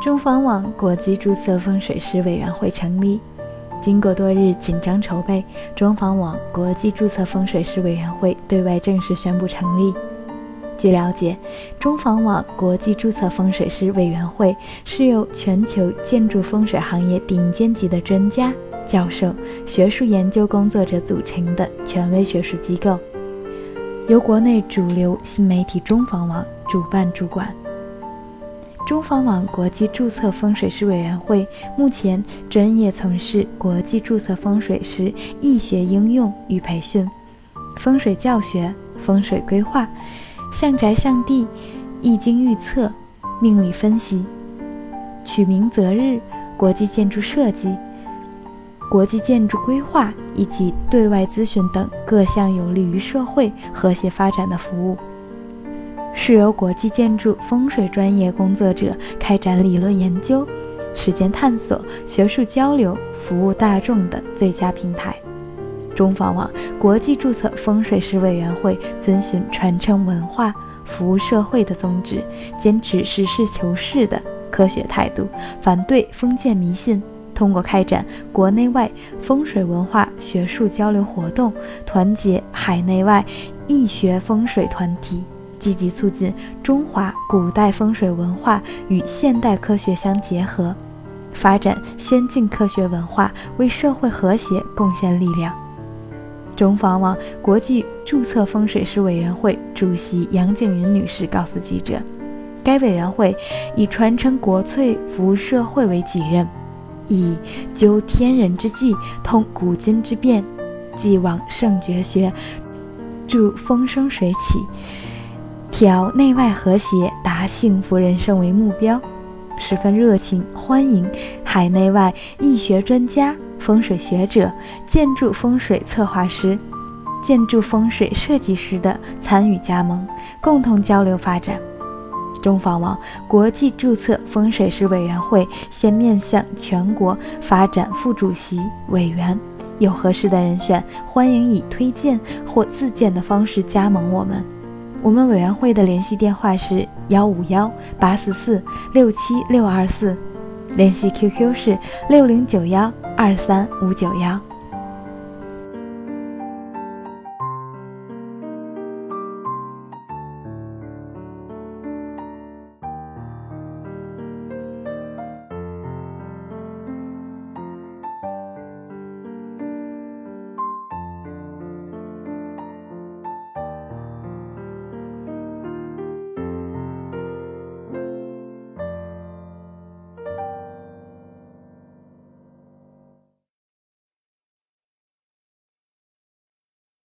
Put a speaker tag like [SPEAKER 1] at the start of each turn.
[SPEAKER 1] 中房网国际注册风水师委员会成立。经过多日紧张筹备，中房网国际注册风水师委员会对外正式宣布成立。据了解，中房网国际注册风水师委员会是由全球建筑风水行业顶尖级的专家、教授、学术研究工作者组成的权威学术机构，由国内主流新媒体中房网主办主管。中房网国际注册风水师委员会目前专业从事国际注册风水师易学应用与培训、风水教学、风水规划、向宅向地、易经预测、命理分析、取名择日、国际建筑设计、国际建筑规划以及对外咨询等各项有利于社会和谐发展的服务。是由国际建筑风水专业工作者开展理论研究、实践探索、学术交流、服务大众的最佳平台。中房网国际注册风水师委员会遵循传承文化、服务社会的宗旨，坚持实事求是的科学态度，反对封建迷信。通过开展国内外风水文化学术交流活动，团结海内外易学风水团体。积极促进中华古代风水文化与现代科学相结合，发展先进科学文化，为社会和谐贡献力量。中房网国际注册风水师委员会主席杨景云女士告诉记者：“该委员会以传承国粹、服务社会为己任，以究天人之际、通古今之变、继往圣绝学、助风生水起。”调内外和谐，达幸福人生为目标，十分热情欢迎海内外易学专家、风水学者、建筑风水策划师、建筑风水设计师的参与加盟，共同交流发展。中房网国际注册风水师委员会现面向全国发展副主席、委员，有合适的人选，欢迎以推荐或自荐的方式加盟我们。我们委员会的联系电话是幺五幺八四四六七六二四，联系 QQ 是六零九幺二三五九幺。